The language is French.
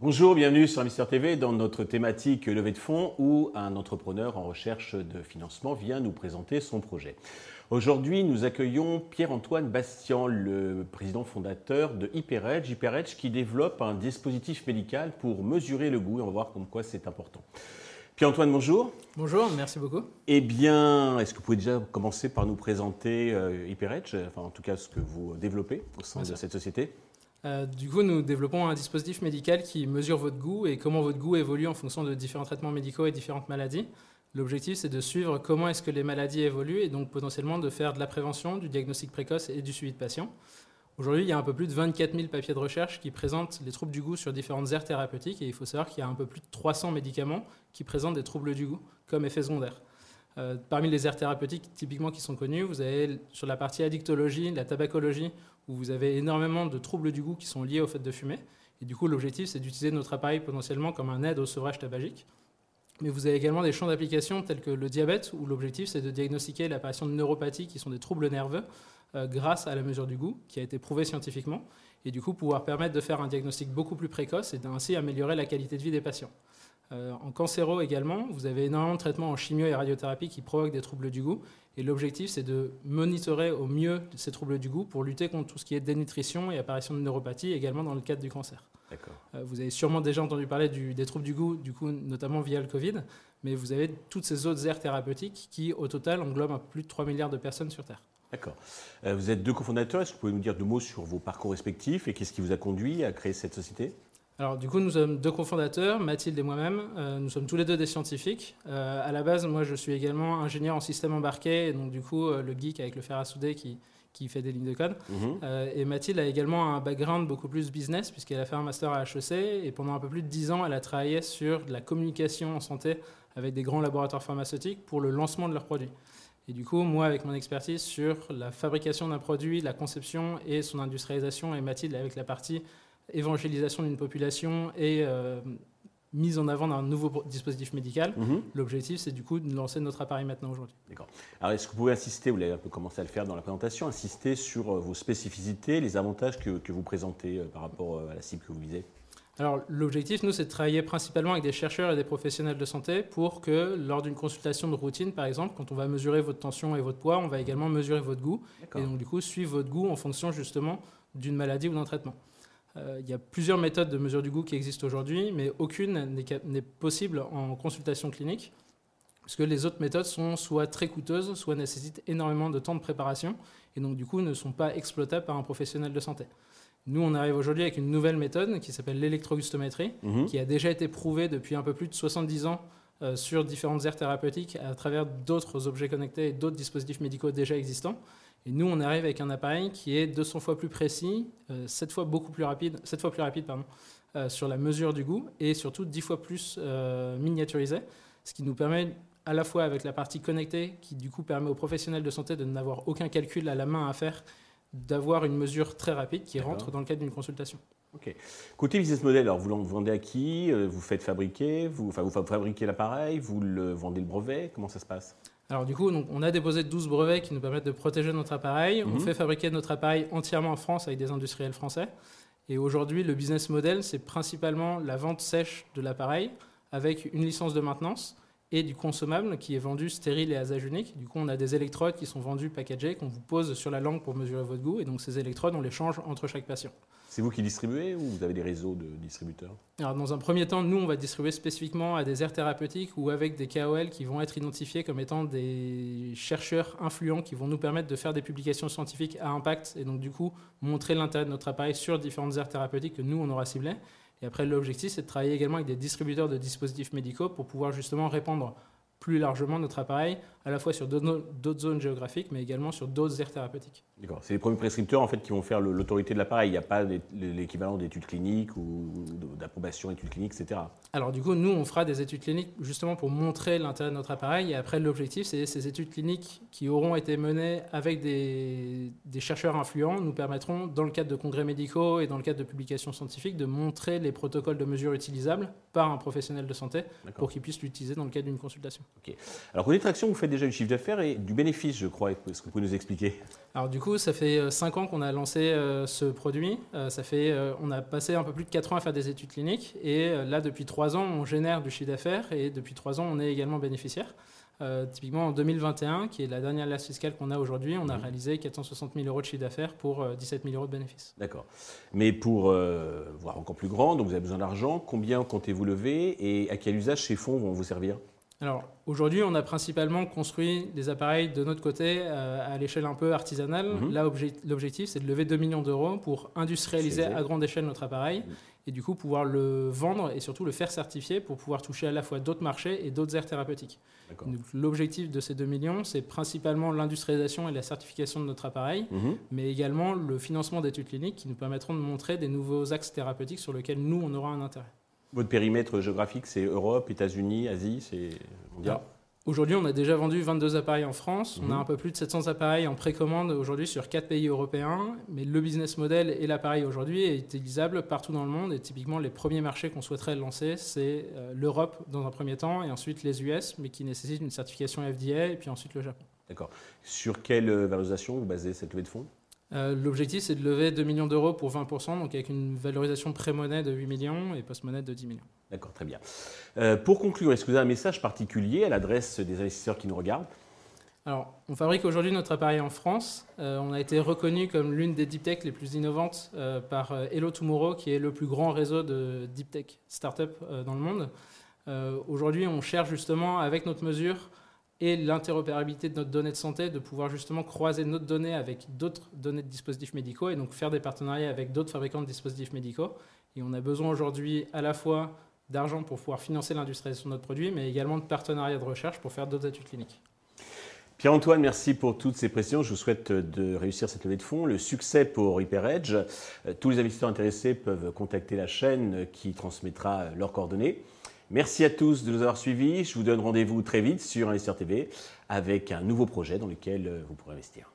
Bonjour, bienvenue sur Investir TV dans notre thématique levée de fonds où un entrepreneur en recherche de financement vient nous présenter son projet. Aujourd'hui, nous accueillons Pierre-Antoine Bastian, le président fondateur de HyperEdge. Qui développe un dispositif médical pour mesurer le goût et on va voir comme c'est important. Pierre-Antoine, bonjour. Bonjour, merci beaucoup. Eh bien, est-ce que vous pouvez déjà commencer par nous présenter euh, HyperEdge, enfin en tout cas ce que vous développez au sein de cette société? Euh, du coup, nous développons un dispositif médical qui mesure votre goût et comment votre goût évolue en fonction de différents traitements médicaux et différentes maladies. L'objectif, c'est de suivre comment est-ce que les maladies évoluent et donc potentiellement de faire de la prévention, du diagnostic précoce et du suivi de patients. Aujourd'hui, il y a un peu plus de 24 000 papiers de recherche qui présentent les troubles du goût sur différentes aires thérapeutiques et il faut savoir qu'il y a un peu plus de 300 médicaments qui présentent des troubles du goût comme effet secondaire. Euh, parmi les aires thérapeutiques typiquement qui sont connues, vous avez sur la partie addictologie, la tabacologie, où vous avez énormément de troubles du goût qui sont liés au fait de fumer. Et du coup, l'objectif, c'est d'utiliser notre appareil potentiellement comme un aide au sevrage tabagique. Mais vous avez également des champs d'application tels que le diabète, où l'objectif, c'est de diagnostiquer l'apparition de neuropathies, qui sont des troubles nerveux, grâce à la mesure du goût, qui a été prouvée scientifiquement, et du coup pouvoir permettre de faire un diagnostic beaucoup plus précoce et ainsi améliorer la qualité de vie des patients. Euh, en cancéro également, vous avez énormément de traitements en chimio et radiothérapie qui provoquent des troubles du goût. Et l'objectif, c'est de monitorer au mieux ces troubles du goût pour lutter contre tout ce qui est dénutrition et apparition de neuropathie, également dans le cadre du cancer. Euh, vous avez sûrement déjà entendu parler des troubles du goût, du coup, notamment via le Covid, mais vous avez toutes ces autres aires thérapeutiques qui, au total, englobent plus de 3 milliards de personnes sur Terre. D'accord. Euh, vous êtes deux cofondateurs. Est-ce que vous pouvez nous dire deux mots sur vos parcours respectifs et qu'est-ce qui vous a conduit à créer cette société? Alors du coup, nous sommes deux cofondateurs, Mathilde et moi-même. Euh, nous sommes tous les deux des scientifiques. Euh, à la base, moi, je suis également ingénieur en système embarqué, et donc du coup, euh, le geek avec le fer à souder qui, qui fait des lignes de code. Mhm. et Mathilde a également un background beaucoup plus business, puisqu'elle a fait un master à HEC, et pendant un peu plus de dix ans, elle a travaillé sur de la communication en santé avec des grands laboratoires pharmaceutiques pour le lancement de leurs produits. Et du coup, moi, avec mon expertise sur la fabrication d'un produit, la conception et son industrialisation, et Mathilde avec la partie évangélisation d'une population et euh, mise en avant d'un nouveau dispositif médical. Mhm. L'objectif, c'est du coup de lancer notre appareil maintenant aujourd'hui. D'accord. Alors, est-ce que vous pouvez insister, vous l'avez un peu commencé à le faire dans la présentation, insister sur euh, vos spécificités, les avantages que, que vous présentez euh, par rapport à la cible que vous visez? Alors l'objectif, nous, c'est de travailler principalement avec des chercheurs et des professionnels de santé pour que lors d'une consultation de routine, par exemple, quand on va mesurer votre tension et votre poids, on va également mesurer votre goût. Et donc du coup, suivre votre goût en fonction justement d'une maladie ou d'un traitement. Euh, il y a plusieurs méthodes de mesure du goût qui existent aujourd'hui, mais aucune n'est possible en consultation clinique, puisque les autres méthodes sont soit très coûteuses, soit nécessitent énormément de temps de préparation, et donc du coup ne sont pas exploitables par un professionnel de santé. Nous, on arrive aujourd'hui avec une nouvelle méthode qui s'appelle l'électrogustométrie, mhm. qui a déjà été prouvée depuis un peu plus de 70 ans euh, sur différentes aires thérapeutiques à travers d'autres objets connectés et d'autres dispositifs médicaux déjà existants. Et nous, on arrive avec un appareil qui est 200 fois plus précis, 7 euh, fois beaucoup plus rapide, 7 fois plus rapide pardon, euh, sur la mesure du goût et surtout 10 fois plus miniaturisé, ce qui nous permet à la fois avec la partie connectée qui du coup permet aux professionnels de santé de n'avoir aucun calcul à la main à faire, d'avoir une mesure très rapide qui rentre dans le cadre d'une consultation. Ok. Côté business model, alors vous le vendez à qui Vous faites fabriquer vous, enfin, vous fabriquez l'appareil Vous le vendez le brevet Comment ça se passe? Alors du coup, on a déposé 12 brevets qui nous permettent de protéger notre appareil. On mhm. fait fabriquer notre appareil entièrement en France avec des industriels français. Et aujourd'hui, le business model, c'est principalement la vente sèche de l'appareil avec une licence de maintenance et du consommable qui est vendu stérile et à usage unique. Du coup, on a des électrodes qui sont vendues packagées, qu'on vous pose sur la langue pour mesurer votre goût. Et donc, ces électrodes, on les change entre chaque patient. C'est vous qui distribuez ou vous avez des réseaux de distributeurs? Alors, dans un premier temps, nous, on va distribuer spécifiquement à des aires thérapeutiques ou avec des KOL qui vont être identifiés comme étant des chercheurs influents qui vont nous permettre de faire des publications scientifiques à impact et donc, du coup, montrer l'intérêt de notre appareil sur différentes aires thérapeutiques que nous, on aura ciblées. Et après, l'objectif, c'est de travailler également avec des distributeurs de dispositifs médicaux pour pouvoir justement répandre plus largement notre appareil, à la fois sur d'autres zones géographiques, mais également sur d'autres aires thérapeutiques. D'accord. C'est les premiers prescripteurs en fait qui vont faire l'autorité de l'appareil. Il n'y a pas l'équivalent d'études cliniques ou d'approbation d'études cliniques, etc. Alors du coup, nous, on fera des études cliniques justement pour montrer l'intérêt de notre appareil. Et après, l'objectif, c'est ces études cliniques qui auront été menées avec des, des, chercheurs influents nous permettront, dans le cadre de congrès médicaux et dans le cadre de publications scientifiques, de montrer les protocoles de mesure utilisables par un professionnel de santé pour qu'il puisse l'utiliser dans le cadre d'une consultation. Alors, côté traction, vous faites déjà du chiffre d'affaires et du bénéfice, je crois. Est-ce que vous pouvez nous expliquer? Alors, du coup, ça fait 5 euh, ans qu'on a lancé euh, ce produit. Euh, ça fait, on a passé un peu plus de 4 ans à faire des études cliniques. Et là, depuis 3 ans, on génère du chiffre d'affaires. Et depuis 3 ans, on est également bénéficiaire. typiquement en 2021, qui est la dernière liste fiscale qu'on a aujourd'hui, on a mhm. réalisé 460 000 euros de chiffre d'affaires pour 17 000 euros de bénéfices. D'accord. Mais pour voir encore plus grand, donc vous avez besoin d'argent, combien comptez-vous lever et à quel usage ces fonds vont vous servir? Alors aujourd'hui, on a principalement construit des appareils de notre côté euh, à l'échelle un peu artisanale. Mhm. Là, l'objectif, c'est de lever 2 millions d'euros pour industrialiser à grande échelle notre appareil mhm. et du coup pouvoir le vendre et surtout le faire certifier pour pouvoir toucher à la fois d'autres marchés et d'autres aires thérapeutiques. L'objectif de ces 2 millions, c'est principalement l'industrialisation et la certification de notre appareil, mhm. mais également le financement d'études cliniques qui nous permettront de montrer des nouveaux axes thérapeutiques sur lesquels nous, on aura un intérêt. Votre périmètre géographique, c'est Europe, États-Unis, Asie, c'est mondial Aujourd'hui, on a déjà vendu 22 appareils en France. On a mhm. un peu plus de 700 appareils en précommande aujourd'hui sur 4 pays européens. Mais le business model et l'appareil aujourd'hui est utilisable partout dans le monde. Et typiquement, les premiers marchés qu'on souhaiterait lancer, c'est euh, l'Europe dans un premier temps et ensuite les US, mais qui nécessitent une certification FDA et puis ensuite le Japon. D'accord. Sur quelle valorisation vous basez cette levée de fonds? Euh, l'objectif, c'est de lever 2 millions d'euros pour 20%, donc avec une valorisation pré-monnaie de 8 millions et post-monnaie de 10 millions. D'accord, très bien. Euh, pour conclure, est-ce que vous avez un message particulier à l'adresse des investisseurs qui nous regardent? Alors, on fabrique aujourd'hui notre appareil en France. Euh, on a été reconnu comme l'une des deep tech les plus innovantes par Hello Tomorrow, qui est le plus grand réseau de deep tech startup dans le monde. aujourd'hui, on cherche justement, avec notre mesure, et l'interopérabilité de notre donnée de santé, de pouvoir justement croiser notre donnée avec d'autres données de dispositifs médicaux et donc faire des partenariats avec d'autres fabricants de dispositifs médicaux. Et on a besoin aujourd'hui à la fois d'argent pour pouvoir financer l'industrialisation de notre produit, mais également de partenariats de recherche pour faire d'autres études cliniques. Pierre-Antoine, merci pour toutes ces précisions. Je vous souhaite de réussir cette levée de fonds. Le succès pour HyperEdge. Tous les investisseurs intéressés peuvent contacter la chaîne qui transmettra leurs coordonnées. Merci à tous de nous avoir suivis. Je vous donne rendez-vous très vite sur Investir TV avec un nouveau projet dans lequel vous pourrez investir.